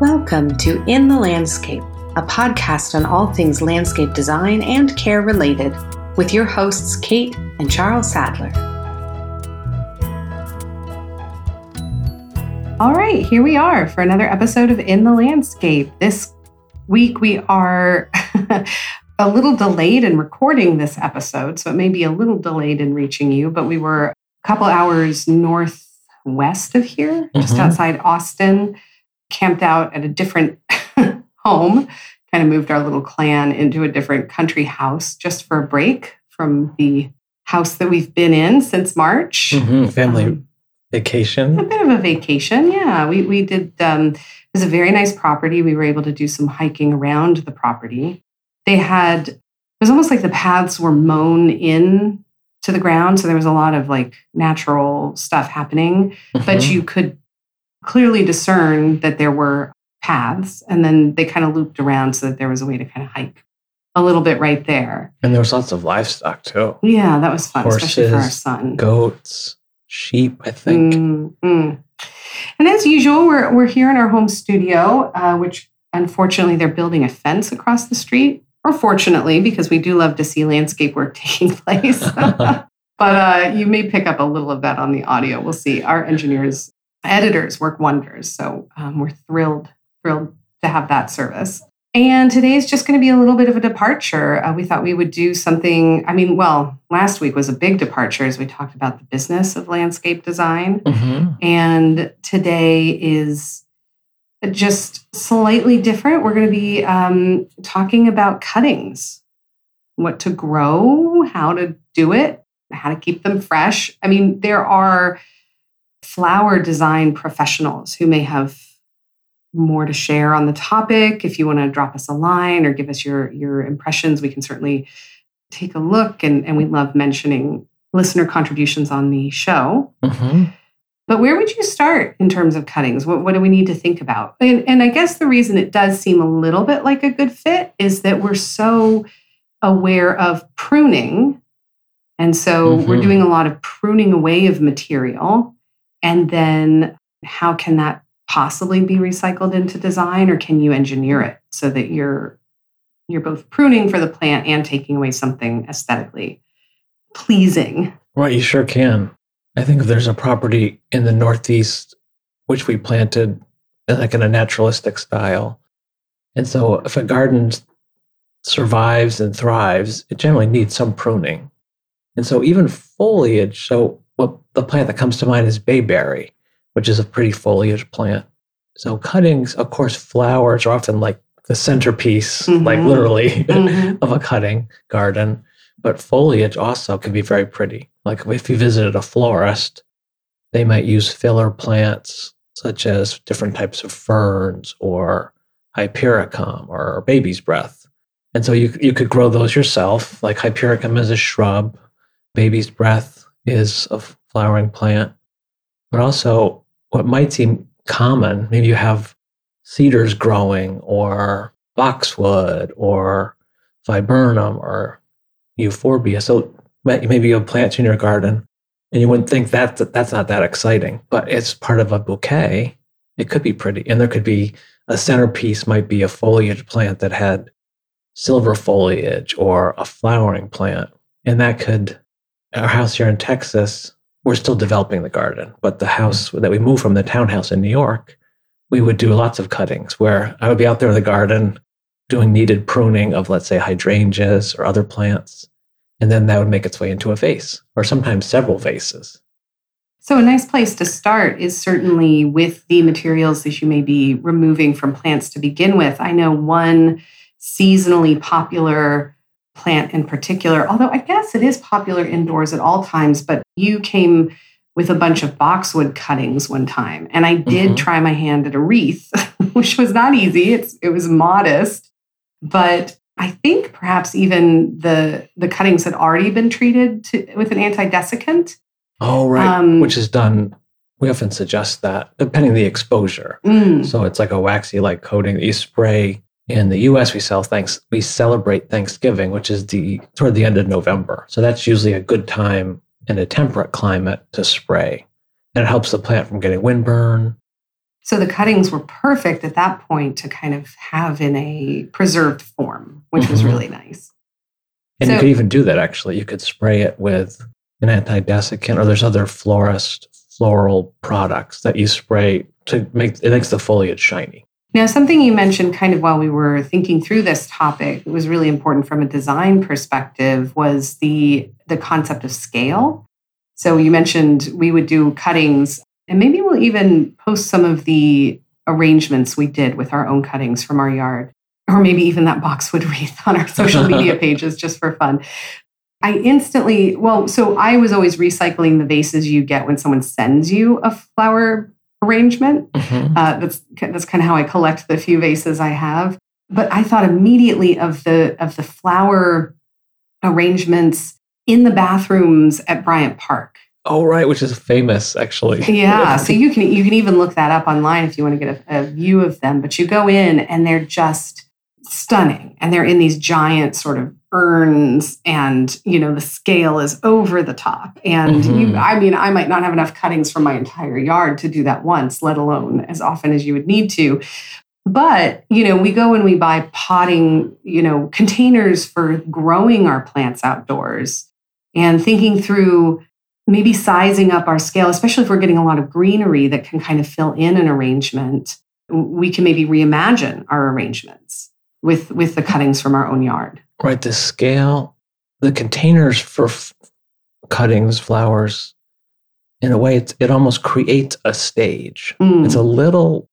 Welcome to In the Landscape, a podcast on all things landscape design and care related, with your hosts Kate and Charles Sadler. All right, here we are for another episode of In the Landscape. This week we are a little delayed in recording this episode, so it may be a little delayed in reaching you, but we were a couple hours northwest of here, just Mhm. outside Austin, camped out at a different home, kind of moved our little clan into a different country house just for a break from the house that we've been in since March. Mhm, Family Um, a bit of a vacation, yeah. We we did. Um, it was a very nice property. We were able to do some hiking around the property. They had it was almost like the paths were mown in to the ground, so there was a lot of like natural stuff happening, but Mhm. you could clearly discern that there were paths, and then they kind of looped around so that there was a way to kind of hike a little bit right there. and there was lots of livestock too. Yeah, that was fun, especially for our Horses, son. Goats, sheep, I think. Mm, mm. And as usual, we're, we're here in our home studio, uh, which unfortunately they're building a fence across the street. Or fortunately, because we do love to see landscape work taking place. but uh, you may pick up a little of that on the audio. We'll see. Our engineers, editors work wonders. So um, we're thrilled, thrilled to have that service. And today is just going to be a little bit of a departure. Uh, we thought we would do something. I mean, well, last week was a big departure as we talked about the business of landscape design. Mhm. And today is just slightly different. We're going to be um, talking about cuttings, what to grow, how to do it, how to keep them fresh. I mean, there are flower design professionals who may have more to share on the topic. If you want to drop us a line or give us your your impressions, we can certainly take a look. And, and we love mentioning listener contributions on the show. Mhm. But where would you start in terms of cuttings? What, what do we need to think about? And, and I guess the reason it does seem a little bit like a good fit is that we're so aware of pruning. And so we're Mhm. doing a lot of pruning away of material. And then how can that possibly be recycled into design or can you engineer it so that you're you're both pruning for the plant and taking away something aesthetically pleasing? Right, you sure can. I think if there's a property in the Northeast which we planted in like in a naturalistic style. And so if a garden survives and thrives, it generally needs some pruning. And so even foliage, so what the plant that comes to mind is bayberry, which is a pretty foliage plant. So cuttings, of course, flowers are often like the centerpiece, like Mhm. literally, Mhm. of a cutting garden. But foliage also can be very pretty. Like if you visited a florist, they might use filler plants such as different types of ferns or hypericum or baby's breath. And so you, you could grow those yourself. Like hypericum is a shrub, baby's breath is a flowering plant. But also, what might seem common, maybe you have cedars growing or boxwood or viburnum or euphorbia. So maybe you have plants in your garden and you wouldn't think that that- that's not that exciting, but it's part of a bouquet. It could be pretty. And there could be a centerpiece might be a foliage plant that had silver foliage or a flowering plant. And that could, our house here in Texas, we're still developing the garden, but the house that we moved from, the townhouse in New York, we would do lots of cuttings where I would be out there in the garden doing needed pruning of, let's say, hydrangeas or other plants. And then that would make its way into a vase or sometimes several vases. So, a nice place to start is certainly with the materials that you may be removing from plants to begin with. I know one seasonally popular plant in particular, although I guess it is popular indoors at all times, but you came with a bunch of boxwood cuttings one time. And I did Mhm. try my hand at a wreath, which was not easy. It's, it was modest, but I think perhaps even the, the cuttings had already been treated to, with an anti-desiccant. Oh, right. Um, Which is done, we often suggest that depending on the exposure. Mm. So it's like a waxy like coating that you spray. In the US, we sell thanks we celebrate Thanksgiving, which is the toward the end of November. So that's usually a good time in a temperate climate to spray. And it helps the plant from getting windburn So the cuttings were perfect at that point to kind of have in a preserved form, which was Mhm. really nice. And So- you could even do that actually. You could spray it with an anti-desiccant, or there's other florist floral products that you spray to make it makes the foliage shiny. Now, something you mentioned kind of while we were thinking through this topic that was really important from a design perspective was the the concept of scale. So you mentioned we would do cuttings, and maybe we'll even post some of the arrangements we did with our own cuttings from our yard, or maybe even that boxwood wreath on our social media pages just for fun. I instantly, well, so I was always recycling the vases you get when someone sends you a flower arrangement. Uh, that's that's kind of how I collect the few vases I have. But I thought immediately of the of the flower arrangements in the bathrooms at Bryant Park. Oh, right, which is famous actually. Yeah, so you can you can even look that up online if you want to get a, a view of them. But you go in and they're just stunning, and they're in these giant sort of urns, and you know the scale is over the top. And you, Mhm. I mean, I might not have enough cuttings from my entire yard to do that once, let alone as often as you would need to. But you know, we go and we buy potting, you know, containers for growing our plants outdoors, and thinking through maybe sizing up our scale, especially if we're getting a lot of greenery that can kind of fill in an arrangement, we can maybe reimagine our arrangements with with the cuttings from our own yard. Right, the scale, the containers for f- cuttings, flowers, in a way, it's, it almost creates a stage. Mm. It's a little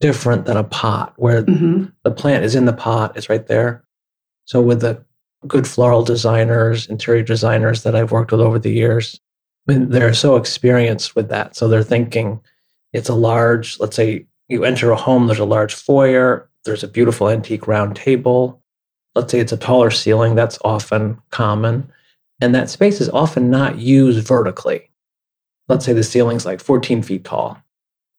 different than a pot where Mhm. the plant is in the pot, it's right there. So, with the good floral designers, interior designers that I've worked with over the years, I mean, they're so experienced with that. So, they're thinking it's a large, let's say you enter a home, there's a large foyer, there's a beautiful antique round table. Let's say it's a taller ceiling, that's often common. And that space is often not used vertically. Let's say the ceiling's like 14 feet tall.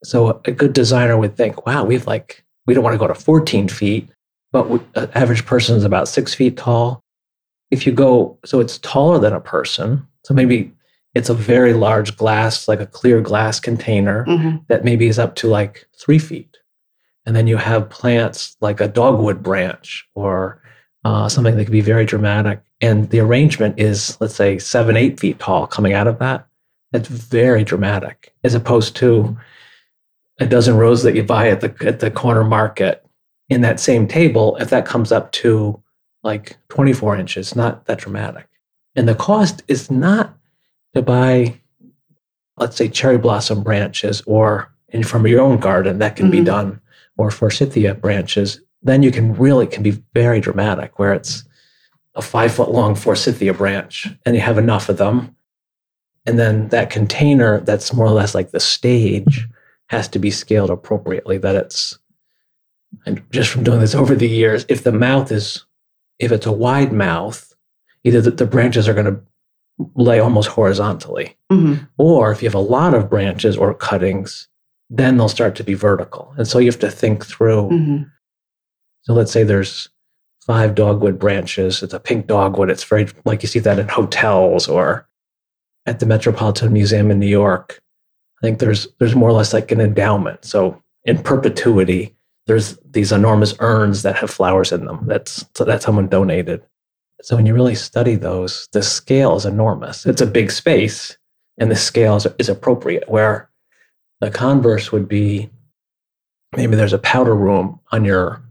So a good designer would think, wow, we've like, we don't want to go to 14 feet, but an average person is about six feet tall. If you go, so it's taller than a person. So maybe it's a very large glass, like a clear glass container Mhm. that maybe is up to like three feet. And then you have plants like a dogwood branch or uh, something that could be very dramatic. And the arrangement is, let's say, seven, eight feet tall coming out of that. That's very dramatic, as opposed to a dozen rows that you buy at the at the corner market in that same table. If that comes up to like 24 inches, not that dramatic. And the cost is not to buy, let's say, cherry blossom branches or and from your own garden that can be Mhm. done, or forsythia branches. Then you can really can be very dramatic, where it's a five foot long forsythia branch, and you have enough of them. And then that container that's more or less like the stage has to be scaled appropriately. That it's and just from doing this over the years, if the mouth is if it's a wide mouth, either the, the branches are going to lay almost horizontally, Mhm. or if you have a lot of branches or cuttings, then they'll start to be vertical. And so you have to think through. Mhm. So let's say there's five dogwood branches. It's a pink dogwood. It's very like you see that in hotels or at the Metropolitan Museum in New York. I think there's there's more or less like an endowment. So in perpetuity, there's these enormous urns that have flowers in them. That's so that someone donated. So when you really study those, the scale is enormous. It's a big space, and the scale is, is appropriate. Where the converse would be maybe there's a powder room on your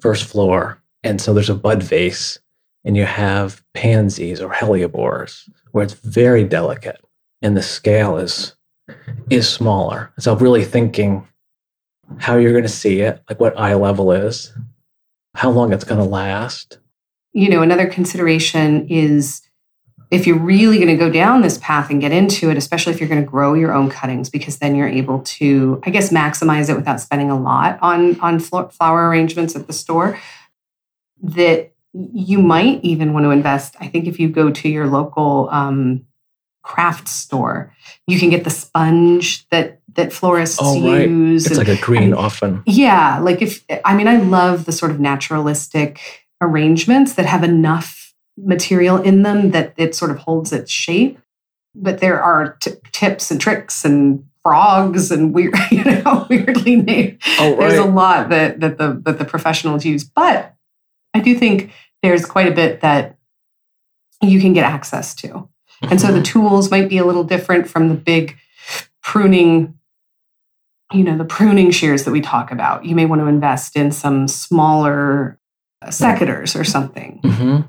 first floor, and so there's a bud vase, and you have pansies or hellebores, where it's very delicate, and the scale is is smaller. So really thinking how you're going to see it, like what eye level is, how long it's going to last. You know, another consideration is if you're really going to go down this path and get into it, especially if you're going to grow your own cuttings, because then you're able to, I guess, maximize it without spending a lot on on flower arrangements at the store. That you might even want to invest. I think if you go to your local um, craft store, you can get the sponge that that florists Oh, right. use. It's and- like a green mean, often. yeah, like if I mean, I love the sort of naturalistic arrangements that have enough material in them that it sort of holds its shape. But there are t- tips and tricks and frogs and weird, you know, weirdly named. Oh, There's a lot that that the that the professionals use, but I do think there's quite a bit that you can get access to. And so the Mhm. tools might be a little different from the big pruning, you know, the pruning shears that we talk about. You may want to invest in some smaller uh, secateurs or something. Mhm.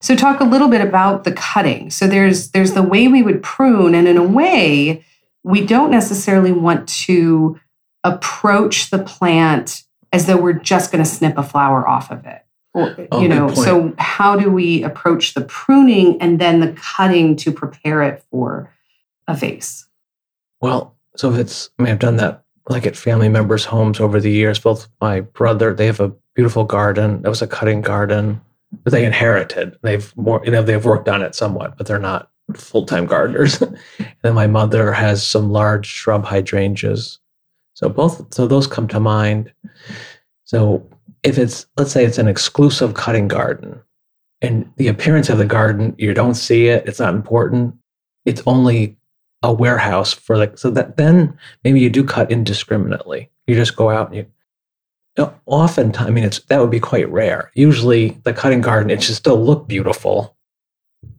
So talk a little bit about the cutting. So there's there's the way we would prune and in a way we don't necessarily want to approach the plant as though we're just going to snip a flower off of it. Or, Oh, you know, so how do we approach the pruning and then the cutting to prepare it for a vase? Well, so if it's, I mean, I've done that like at family members' homes over the years. Both my brother, they have a beautiful garden. That was a cutting garden they inherited. They've more, you know, they've worked on it somewhat, but they're not full time gardeners. and then my mother has some large shrub hydrangeas. So both, so those come to mind. So if it's, let's say it's an exclusive cutting garden and the appearance of the garden, you don't see it, it's not important. It's only a warehouse for like so that then maybe you do cut indiscriminately. You just go out and you. Oftentimes, I mean, it's that would be quite rare. Usually, the cutting garden it should still look beautiful,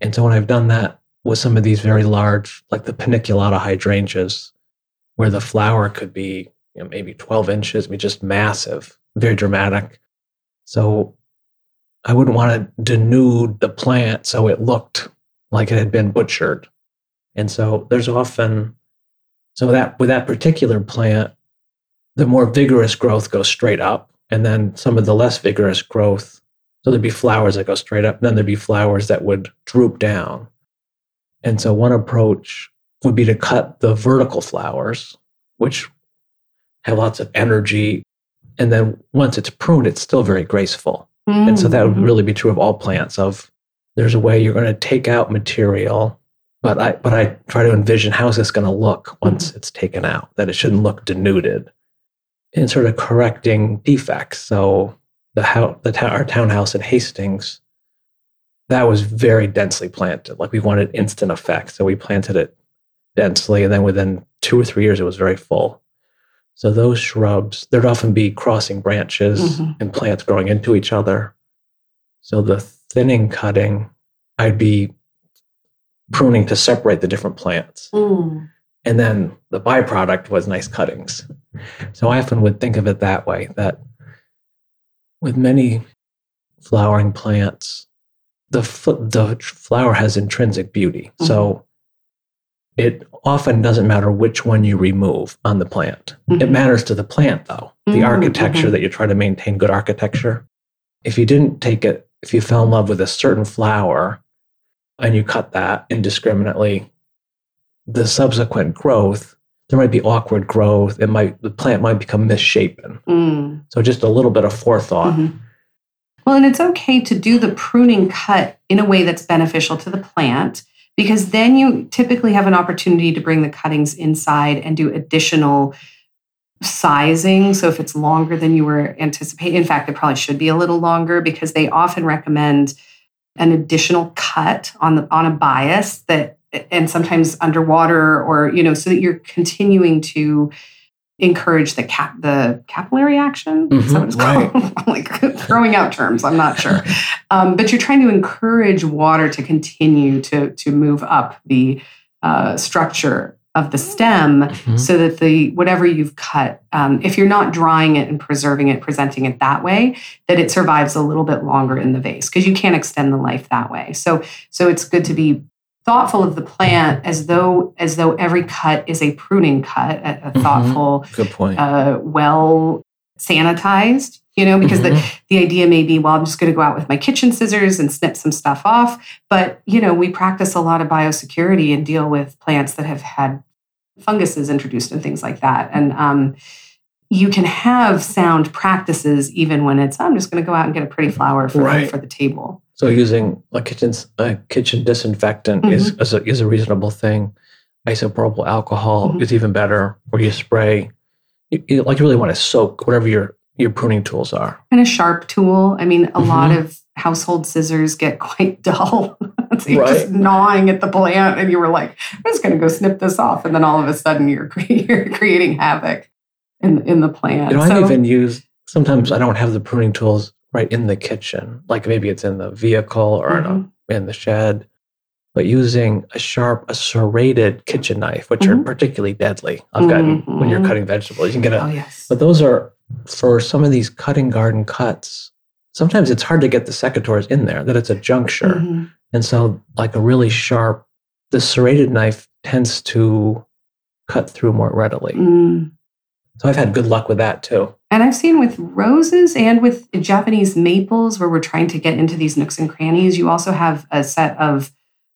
and so when I've done that with some of these very large, like the paniculata hydrangeas, where the flower could be you know, maybe twelve inches, I mean, just massive, very dramatic. So I wouldn't want to denude the plant so it looked like it had been butchered. And so there's often so that with that particular plant, the more vigorous growth goes straight up, and then some of the less vigorous growth. So there'd be flowers that go straight up, and then there'd be flowers that would droop down. And so one approach would be to cut the vertical flowers, which have lots of energy. And then once it's pruned, it's still very graceful. And so that would Mhm. really be true of all plants of there's a way you're going to take out material, but I but I try to envision how is this going to look once it's taken out, that it shouldn't look denuded. And sort of correcting defects. So the house the town our townhouse in Hastings, that was very densely planted. Like we wanted instant effect. So we planted it densely, and then within two or three years it was very full. So those shrubs, there'd often be crossing branches Mhm. and plants growing into each other. So the thinning cutting, I'd be pruning to separate the different plants. Mm. And then the byproduct was nice cuttings. So I often would think of it that way that with many flowering plants, the, f- the flower has intrinsic beauty. So it often doesn't matter which one you remove on the plant. It Mhm. matters to the plant, though, the Mhm, architecture mhm. that you try to maintain good architecture. If you didn't take it, if you fell in love with a certain flower and you cut that indiscriminately, the subsequent growth, there might be awkward growth. It might, the plant might become misshapen. Mm. So just a little bit of forethought. Mhm. Well, and it's okay to do the pruning cut in a way that's beneficial to the plant because then you typically have an opportunity to bring the cuttings inside and do additional sizing. So if it's longer than you were anticipating, in fact, it probably should be a little longer because they often recommend an additional cut on the on a bias that and sometimes underwater or you know so that you're continuing to encourage the cap the capillary action? Is that what it's Mhm, called like throwing out terms. I'm not sure. Um, but you're trying to encourage water to continue to to move up the uh, structure of the stem Mhm. so that the whatever you've cut um, if you're not drying it and preserving it presenting it that way that it survives a little bit longer in the vase because you can't extend the life that way. So so it's good to be thoughtful of the plant as though as though every cut is a pruning cut a, a Mhm. thoughtful Good point. uh, well sanitized you know because the, Mhm. the idea may be well i'm just going to go out with my kitchen scissors and snip some stuff off but you know we practice a lot of biosecurity and deal with plants that have had funguses introduced and things like that and um, you can have sound practices even when it's i'm just going to go out and get a pretty flower for, Right. for the table So using a kitchen a kitchen disinfectant is Mm-hmm. is a, is a reasonable thing. Isopropyl alcohol Mhm. is even better. where you spray, you, you- like you really want to soak whatever your your pruning tools are. and a sharp tool i mean a lot Mhm. of household scissors get quite dull. so you're Right. just gnawing at the plant, and you were like, "I'm just going to go snip this off," and then all of a sudden you're, you're creating havoc in in the plant. You know, so, I've even use. sometimes I don't have the pruning tools right in the kitchen. Like maybe it's in the vehicle or in, Mhm. a, in the shed. But using a sharp, a serrated kitchen knife, which are Mhm. particularly deadly. I've gotten when you're Mhm. cutting vegetables, you can get a oh yes, But those are for some of these cutting garden cuts. Sometimes it's hard to get the secateurs in there, that it's a juncture. Mhm. And so, like a really sharp, the serrated knife tends to cut through more readily. Mm. So I've had good luck with that too. And I've seen with roses and with Japanese maples, where we're trying to get into these nooks and crannies, you also have a set of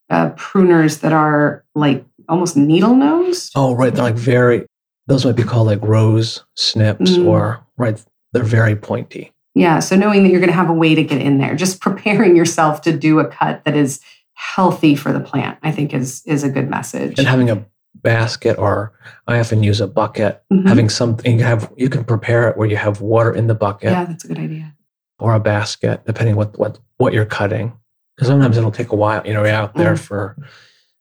uh, pruners that are like almost needle nose. Oh, right. They're like very, those might be called like rose snips Mm. or, right, they're very pointy. Yeah. So knowing that you're going to have a way to get in there, just preparing yourself to do a cut that is healthy for the plant, I think is is a good message. And having a basket or I often use a bucket, Mhm. having something you have, you can prepare it where you have water in the bucket. yeah, that's a good idea. or a basket, depending what what what you're cutting. Because sometimes it'll take a while. You know, you're out there Mm. for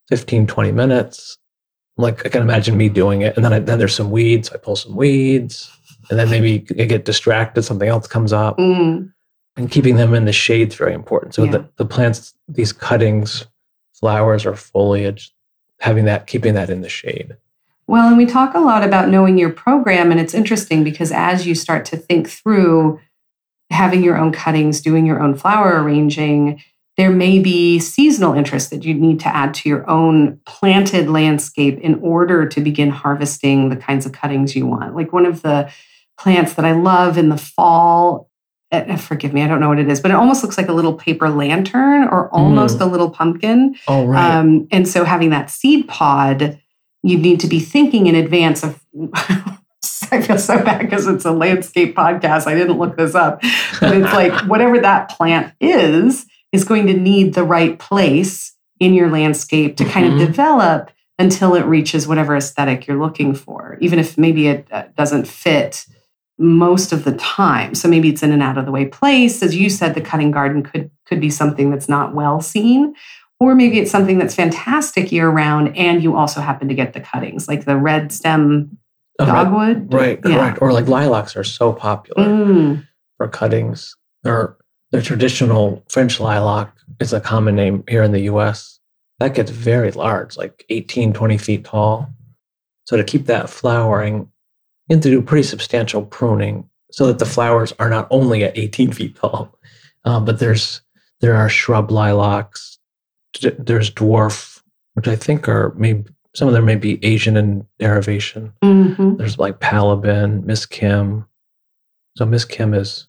15, 20 minutes. Like I can imagine me doing it, and then I, then there's some weeds. I pull some weeds, and then maybe you get distracted. Something else comes up, Mm. and keeping them in the shade's very important. So Yeah. the, the plants, these cuttings, flowers or foliage, having that, keeping that in the shade. Well, and we talk a lot about knowing your program, and it's interesting because as you start to think through having your own cuttings, doing your own flower arranging, there may be seasonal interest that you need to add to your own planted landscape in order to begin harvesting the kinds of cuttings you want. Like one of the plants that I love in the fall. Eh, Forgive me, I don't know what it is, but it almost looks like a little paper lantern or almost a little pumpkin. Oh, right. Um, and so having that seed pod, you need to be thinking in advance of. I feel so bad because it's a landscape podcast. I didn't look this up, but it's like whatever that plant is, is going to need the right place in your landscape to kind Mhm. of develop until it reaches whatever aesthetic you're looking for, even if maybe it uh, doesn't fit most of the time. So maybe it's in an out of the way place. As you said, the cutting garden could could be something that's not well seen. Or maybe it's something that's fantastic year round and you also happen to get the cuttings, like the red stem Oh, dogwood. Right, Yeah. correct. Or like lilacs are so popular. Mm, for cuttings. They're the traditional French lilac is a common name here in the US. That gets very large, like 18, 20 feet tall. So to keep that flowering, you have to do pretty substantial pruning so that the flowers are not only at 18 feet tall, uh, but there's there are shrub lilacs, d- there's dwarf, which I think are maybe some of them may be Asian in derivation. mhm. There's like Palibin, Miss Kim. So Miss Kim is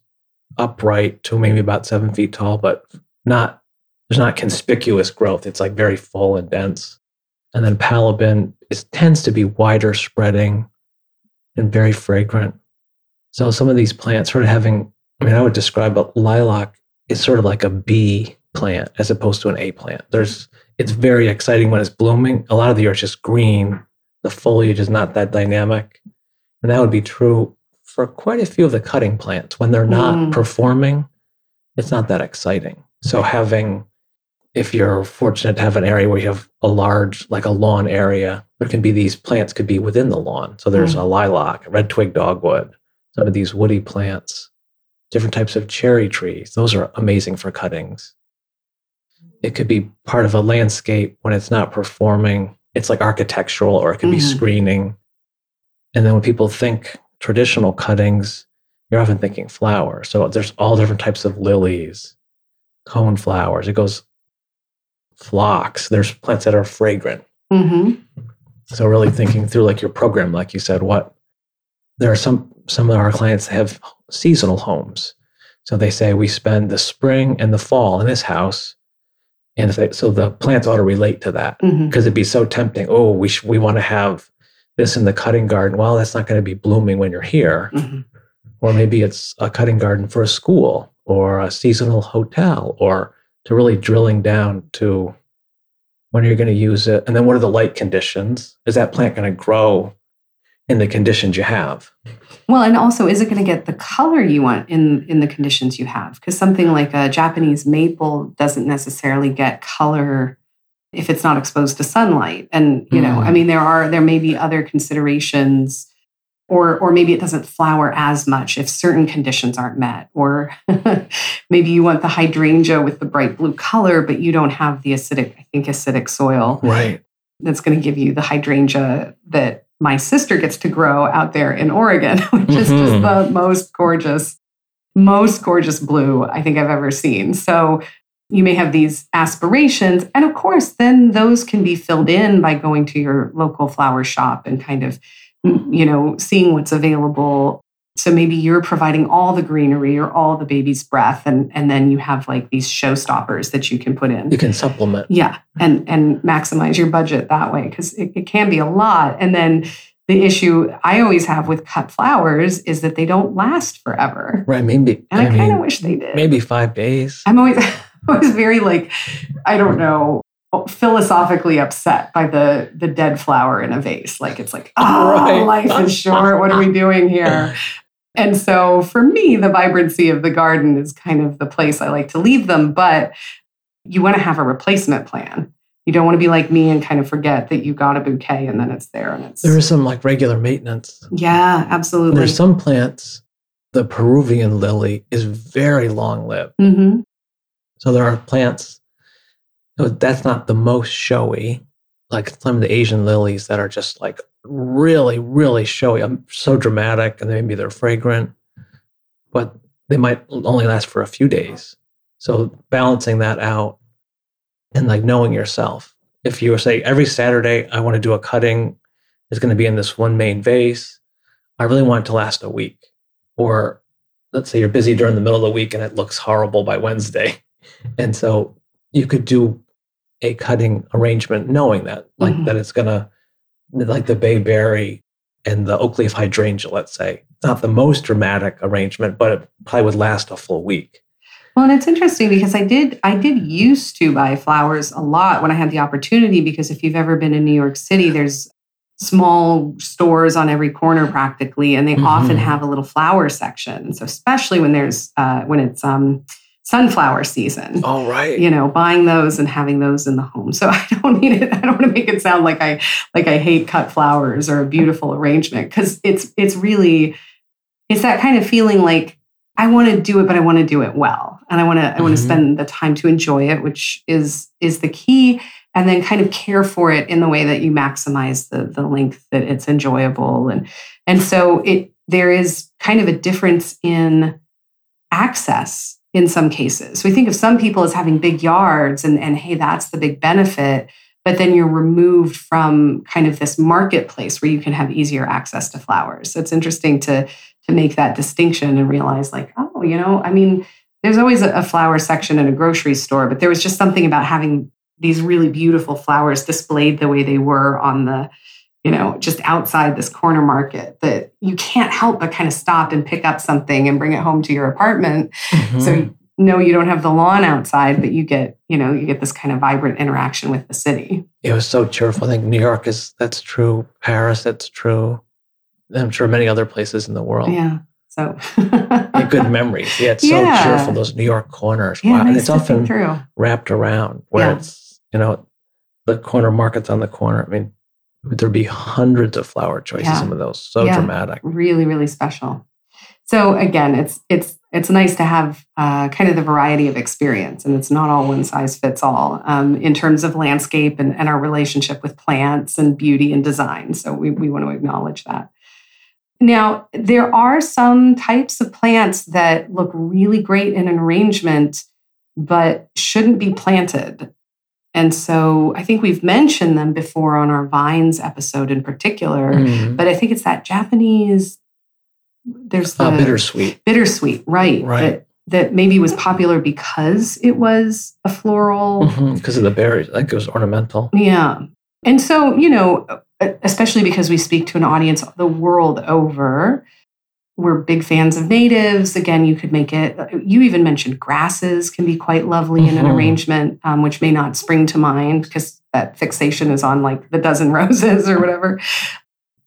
upright to maybe about seven feet tall, but not there's not conspicuous growth. It's like very full and dense. And then Palibin is tends to be wider spreading and very fragrant. So some of these plants sort of having, I mean, I would describe a lilac is sort of like a B plant as opposed to an A plant. There's it's very exciting when it's blooming. A lot of the year it's just green. The foliage is not that dynamic. And that would be true for quite a few of the cutting plants. When they're not Mm. performing, it's not that exciting. So having if you're fortunate to have an area where you have a large, like a lawn area, there can be these plants could be within the lawn. So there's a lilac, a red twig dogwood, some of these woody plants, different types of cherry trees. Those are amazing for cuttings. It could be part of a landscape when it's not performing. It's like architectural or it could be Mhm. screening. And then when people think traditional cuttings, you're often thinking flowers. So there's all different types of lilies, cone flowers. It goes phlox. There's plants that are fragrant. Mhm. So really thinking through like your program, like you said, what there are some some of our clients that have seasonal homes. So they say we spend the spring and the fall in this house, and if they, so the plants ought to relate to that because it'd be so tempting. Oh, we sh- we want to have this in the cutting garden. Well, that's not going to be blooming when you're here, Mhm. or maybe it's a cutting garden for a school or a seasonal hotel, or to really drilling down to when are you're going to use it, and then what are the light conditions? Is that plant going to grow in the conditions you have. Well, and also, is it going to get the color you want in in the conditions you have? Because something like a Japanese maple doesn't necessarily get color if it's not exposed to sunlight. And you know, Mm. I mean, there are there may be other considerations, or or maybe it doesn't flower as much if certain conditions aren't met, or maybe you want the hydrangea with the bright blue color, but you don't have the acidic, I think, acidic soil Right. that's going to give you the hydrangea that my sister gets to grow out there in Oregon, which is just Mhm. the most gorgeous, most gorgeous blue I think I've ever seen. So you may have these aspirations. And of course, then those can be filled in by going to your local flower shop and kind of, you know, seeing what's available. So maybe you're providing all the greenery or all the baby's breath, and, and then you have like these showstoppers that you can put in. You can supplement. Yeah, and and maximize your budget that way because it, it can be a lot. And then the issue I always have with cut flowers is that they don't last forever, Right. Maybe. and I, I kind of wish they did. maybe five days. I'm always I was very like I don't know philosophically upset by the the dead flower in a vase. Like it's like oh, Right. life is short. What are we doing here? And so for me, the vibrancy of the garden is kind of the place I like to leave them. But you want to have a replacement plan. You don't want to be like me and kind of forget that you got a bouquet and then it's there and it's There is some like regular maintenance. yeah, absolutely. There's some plants. The Peruvian lily is very long lived. hmm So there are plants. That's not the most showy. Like some of the Asian lilies that are just like really, really showy. I'm so dramatic, and maybe they're fragrant, but they might only last for a few days. So balancing that out and like knowing yourself. If you say every Saturday I want to do a cutting, it's going to be in this one main vase. I really want it to last a week. Or let's say you're busy during the middle of the week and it looks horrible by Wednesday. And so you could do a cutting arrangement knowing that, like Mhm. that it's gonna like the bayberry and the oak leaf hydrangea, let's say. Not the most dramatic arrangement, but it probably would last a full week. Well, and it's interesting because I did I did used to buy flowers a lot when I had the opportunity because if you've ever been in New York City, there's small stores on every corner practically, and they often Mhm. have a little flower section. So especially when there's uh, when it's um, sunflower season. All right. You know, buying those and having those in the home. So I don't mean it. I don't want to make it sound like I like I hate cut flowers or a beautiful arrangement because it's it's really it's that kind of feeling like I want to do it, but I want to do it well, and I want to I want to mm-hmm. spend the time to enjoy it, which is is the key, and then kind of care for it in the way that you maximize the the length that it's enjoyable, and and so it there is kind of a difference in access in some cases. We think of some people as having big yards, and and hey, that's the big benefit. But then you're removed from kind of this marketplace where you can have easier access to flowers. So it's interesting to to make that distinction and realize like oh you know i mean there's always a, a flower section in a grocery store but there was just something about having these really beautiful flowers displayed the way they were on the you know just outside this corner market that you can't help but kind of stop and pick up something and bring it home to your apartment Mhm. so no you don't have the lawn outside but you get you know you get this kind of vibrant interaction with the city it was so cheerful. I think New York is that's true. Paris, that's true. I'm sure many other places in the world. yeah so Yeah, good memories. Yeah, it's so cheerful. Those New York corners. yeah wow. And nice it's often wrapped around where Yeah. it's, you know, the corner markets on the corner. I mean, there'd be hundreds of flower choices, Yeah. some of those. So Yeah. dramatic. really really special so again it's it's it's nice to have uh, kind of the variety of experience and it's not all one size fits all um, in terms of landscape and, and our relationship with plants and beauty and design so we, we want to acknowledge that now there are some types of plants that look really great in an arrangement but shouldn't be planted and so i think we've mentioned them before on our vines episode in particular Mhm. but I think it's that Japanese. There's the Uh, bittersweet. bittersweet, right? Right. That, that maybe was popular because it was a floral. Because of the berries. I think it was ornamental. Yeah. And so, you know, especially because we speak to an audience the world over, we're big fans of natives. Again, you could make it, you even mentioned grasses can be quite lovely in an Mhm. arrangement, um, which may not spring to mind because that fixation is on like the dozen roses or whatever.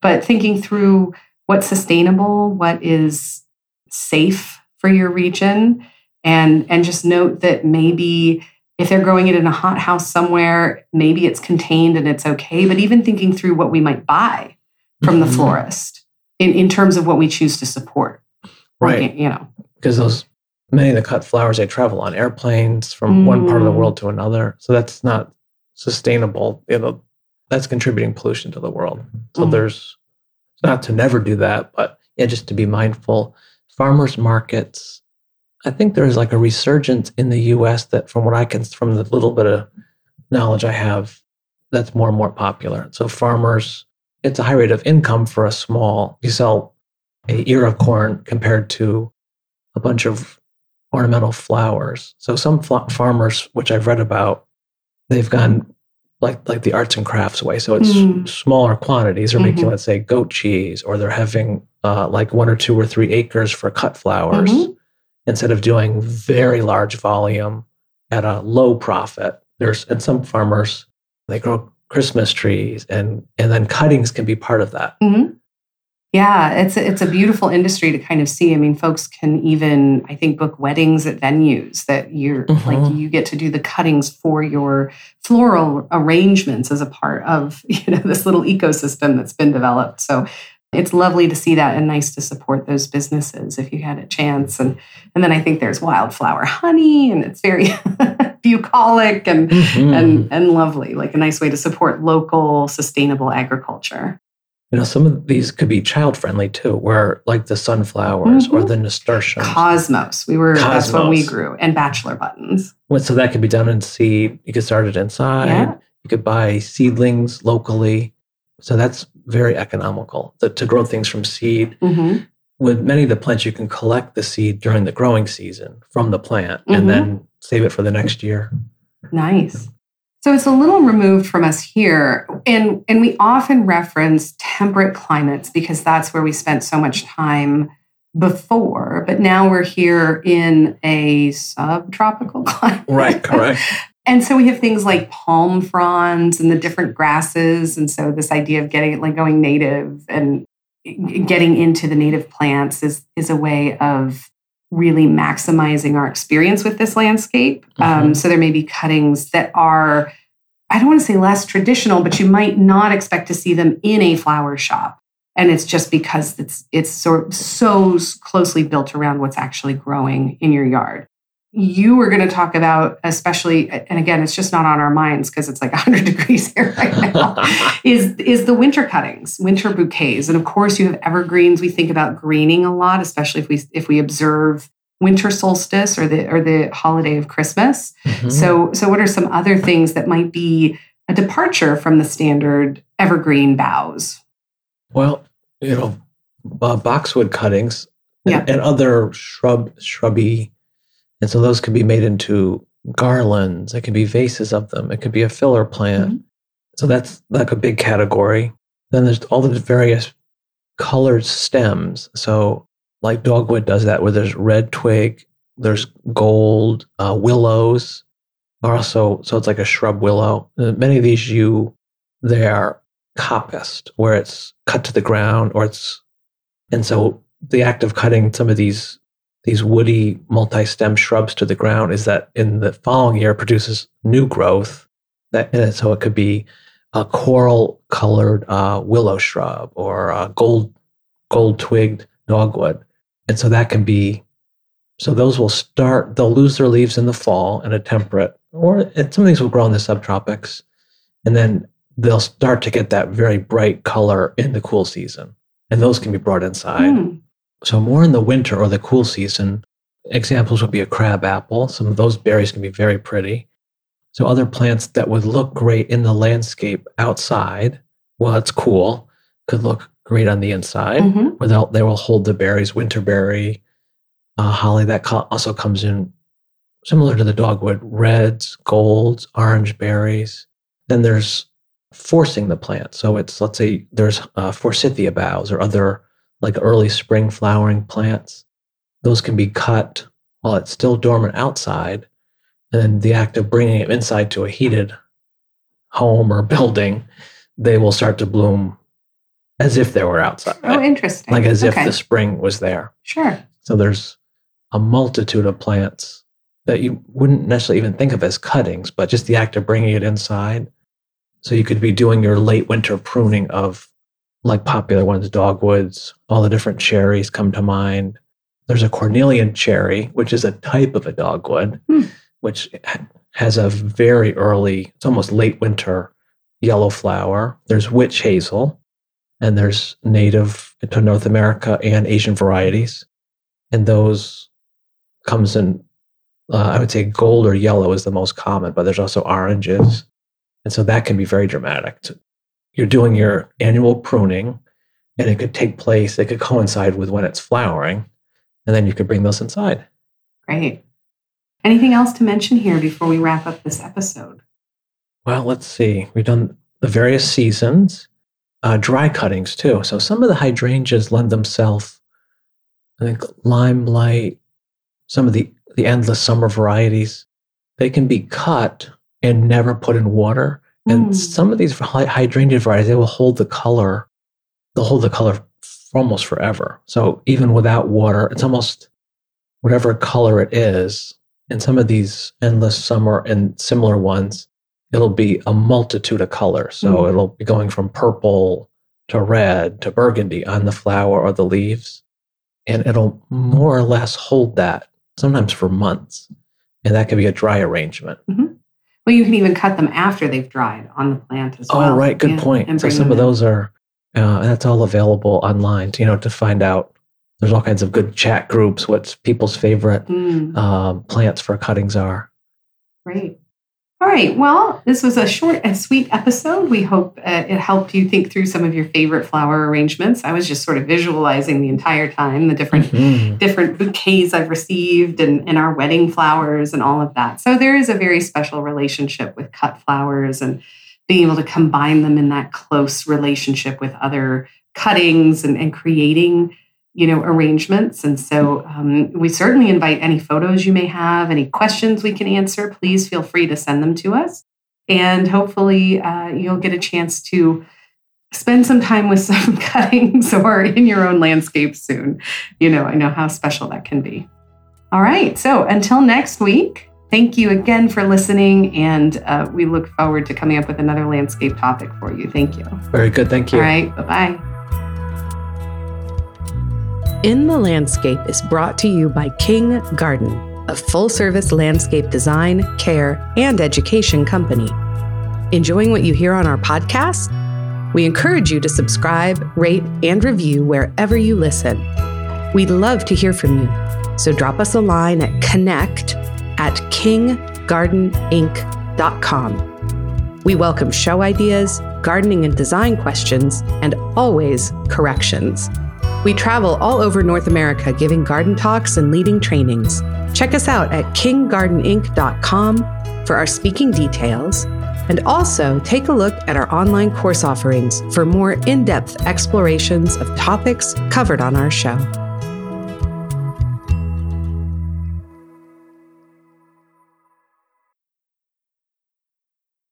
but thinking through what's sustainable, what is safe for your region, and and just note that maybe if they're growing it in a hot house somewhere, maybe it's contained and it's okay. But even thinking through what we might buy from the Mhm. florist in, in terms of what we choose to support. Right. Like, you know. because those many of the cut flowers they travel on airplanes from one part of the Mm. world to another so that's not sustainable you know that's contributing pollution to the world so Mhm. there's not to never do that but yeah just to be mindful farmers markets i think there's like a resurgence in the us that from what i can from the little bit of knowledge i have that's more and more popular so farmers it's a high rate of income for a small you sell a ear of corn compared to a bunch of ornamental flowers. So some fl- farmers, which I've read about, they've gone like like the arts and crafts way. So it's Mm. smaller quantities. They're making, Mhm. let's say, goat cheese, or they're having uh, like one or two or three acres for cut flowers Mhm. instead of doing very large volume at a low profit. There's and some farmers they grow Christmas trees, and and then cuttings can be part of that. Mhm. Yeah, it's a, it's a beautiful industry to kind of see. I mean, folks can even I think book weddings at venues that you're like Mhm. you get to do the cuttings for your floral arrangements as a part of you know this little ecosystem that's been developed. So it's lovely to see that and nice to support those businesses if you had a chance. And and then I think there's wildflower honey and it's very bucolic and Mhm. and and lovely, like a nice way to support local sustainable agriculture. You know, some of these could be child friendly too, where like the sunflowers or Mhm. the nasturtiums. Cosmos. We were that's what we grew, and bachelor buttons. Well, So that could be done in seed. You could start it inside. Yeah. You could buy seedlings locally. So that's very economical to, to grow things from seed. hmm With many of the plants, you can collect the seed during the growing season from the plant Mhm. and then save it for the next year. Nice. So it's a little removed from us here, and and we often reference temperate climates because that's where we spent so much time before. But now we're here in a subtropical climate, Right, correct. And so we have things like palm fronds and the different grasses. And so this idea of getting like going native and getting into the native plants is is a way of really maximizing our experience with this landscape. Um, Mhm. so there may be cuttings that are, I don't want to say less traditional, but you might not expect to see them in a flower shop. And it's just because it's it's sort so closely built around what's actually growing in your yard you were going to talk about especially and again it's just not on our minds because it's like 100 degrees here right now is is the winter cuttings winter bouquets and of course you have evergreens we think about greening a lot especially if we if we observe winter solstice or the or the holiday of christmas Mhm. so so what are some other things that might be a departure from the standard evergreen boughs Well, you know, uh, boxwood cuttings Yeah. and, and other shrub, shrubby, and so those could be made into garlands. It could be vases of them. It could be a filler plant. Mhm. So that's like a big category. Then there's all the various colored stems. So like dogwood does that, where there's red twig, there's gold, uh, willows are also so it's like a shrub willow. Uh, many of these you they are coppiced, where it's cut to the ground, or it's and so the act of cutting some of these these woody multi-stem shrubs to the ground is that in the following year produces new growth. That so it could be a coral colored uh, willow shrub or a gold gold twigged dogwood, and so that can be. So those will start. They'll lose their leaves in the fall in a temperate, or some of these will grow in the subtropics, and then they'll start to get that very bright color in the cool season, and those can be brought inside. Hmm. So more in the winter or the cool season, examples would be a crab apple. Some of those berries can be very pretty. So other plants that would look great in the landscape outside, well, it's cool, could look great on the inside, Mhm. where they'll, they will hold the berries, winterberry, uh, holly. That co- also comes in similar to the dogwood, reds, golds, orange berries. Then there's forcing the plant. So it's let's say there's uh, forsythia boughs or other like early spring flowering plants. Those can be cut while it's still dormant outside, and then the act of bringing it inside to a heated home or building, they will start to bloom as if they were outside. Oh, interesting. like as if the spring was there. Sure. So there's a multitude of plants that you wouldn't necessarily even think of as cuttings, but just the act of bringing it inside. So you could be doing your late winter pruning of like popular ones, dogwoods, all the different cherries come to mind. There's a Cornelian cherry, which is a type of a dogwood, Hmm. which has a very early, it's almost late winter yellow flower. There's witch hazel, and there's native to North America and Asian varieties. And those comes in, uh, I would say gold or yellow is the most common, but there's also oranges. And so that can be very dramatic. You're doing your annual pruning, and it could take place, it could coincide with when it's flowering, and then you could bring those inside. Great. Anything else to mention here before we wrap up this episode? Well, let's see. We've done the various seasons, uh, dry cuttings too. So some of the hydrangeas lend themselves, I think, limelight, some of the, the endless summer varieties, they can be cut and never put in water. And Mm. some of these hydrangea varieties, they will hold the color, they'll hold the color for almost forever. So even without water, it's almost whatever color it is. And some of these endless summer and similar ones, it'll be a multitude of colors. So Mm. it'll be going from purple to red to burgundy on the flower or the leaves. And it'll more or less hold that sometimes for months. And that could be a dry arrangement. Well, you can even cut them after they've dried on the plant as well. Oh, right. Good Yeah, point. and So some of in. those are, uh, and that's all available online, to, you know, to find out. There's all kinds of good chat groups, what people's favorite Mm, um, plants for cuttings are. great. All right. Well, this was a short and sweet episode. We hope uh, it helped you think through some of your favorite flower arrangements. I was just sort of visualizing the entire time the different Mhm. different bouquets I've received and, and our wedding flowers and all of that. So there is a very special relationship with cut flowers and being able to combine them in that close relationship with other cuttings and, and creating you know arrangements and so um, we certainly invite any photos you may have any questions we can answer please feel free to send them to us and hopefully uh, you'll get a chance to spend some time with some cuttings or in your own landscape soon you know, I know how special that can be. All right. So until next week, thank you again for listening. And uh, we look forward to coming up with another landscape topic for you. Thank you. Very good. Thank you. All right. Bye bye. In the Landscape is brought to you by King Garden, a full service landscape design, care, and education company. Enjoying what you hear on our podcast? We encourage you to subscribe, rate, and review wherever you listen. We'd love to hear from you, so drop us a line at connect at kinggardeninc.com. We welcome show ideas, gardening and design questions, and always corrections. We travel all over North America giving garden talks and leading trainings. Check us out at kinggardeninc.com for our speaking details, and also take a look at our online course offerings for more in depth explorations of topics covered on our show.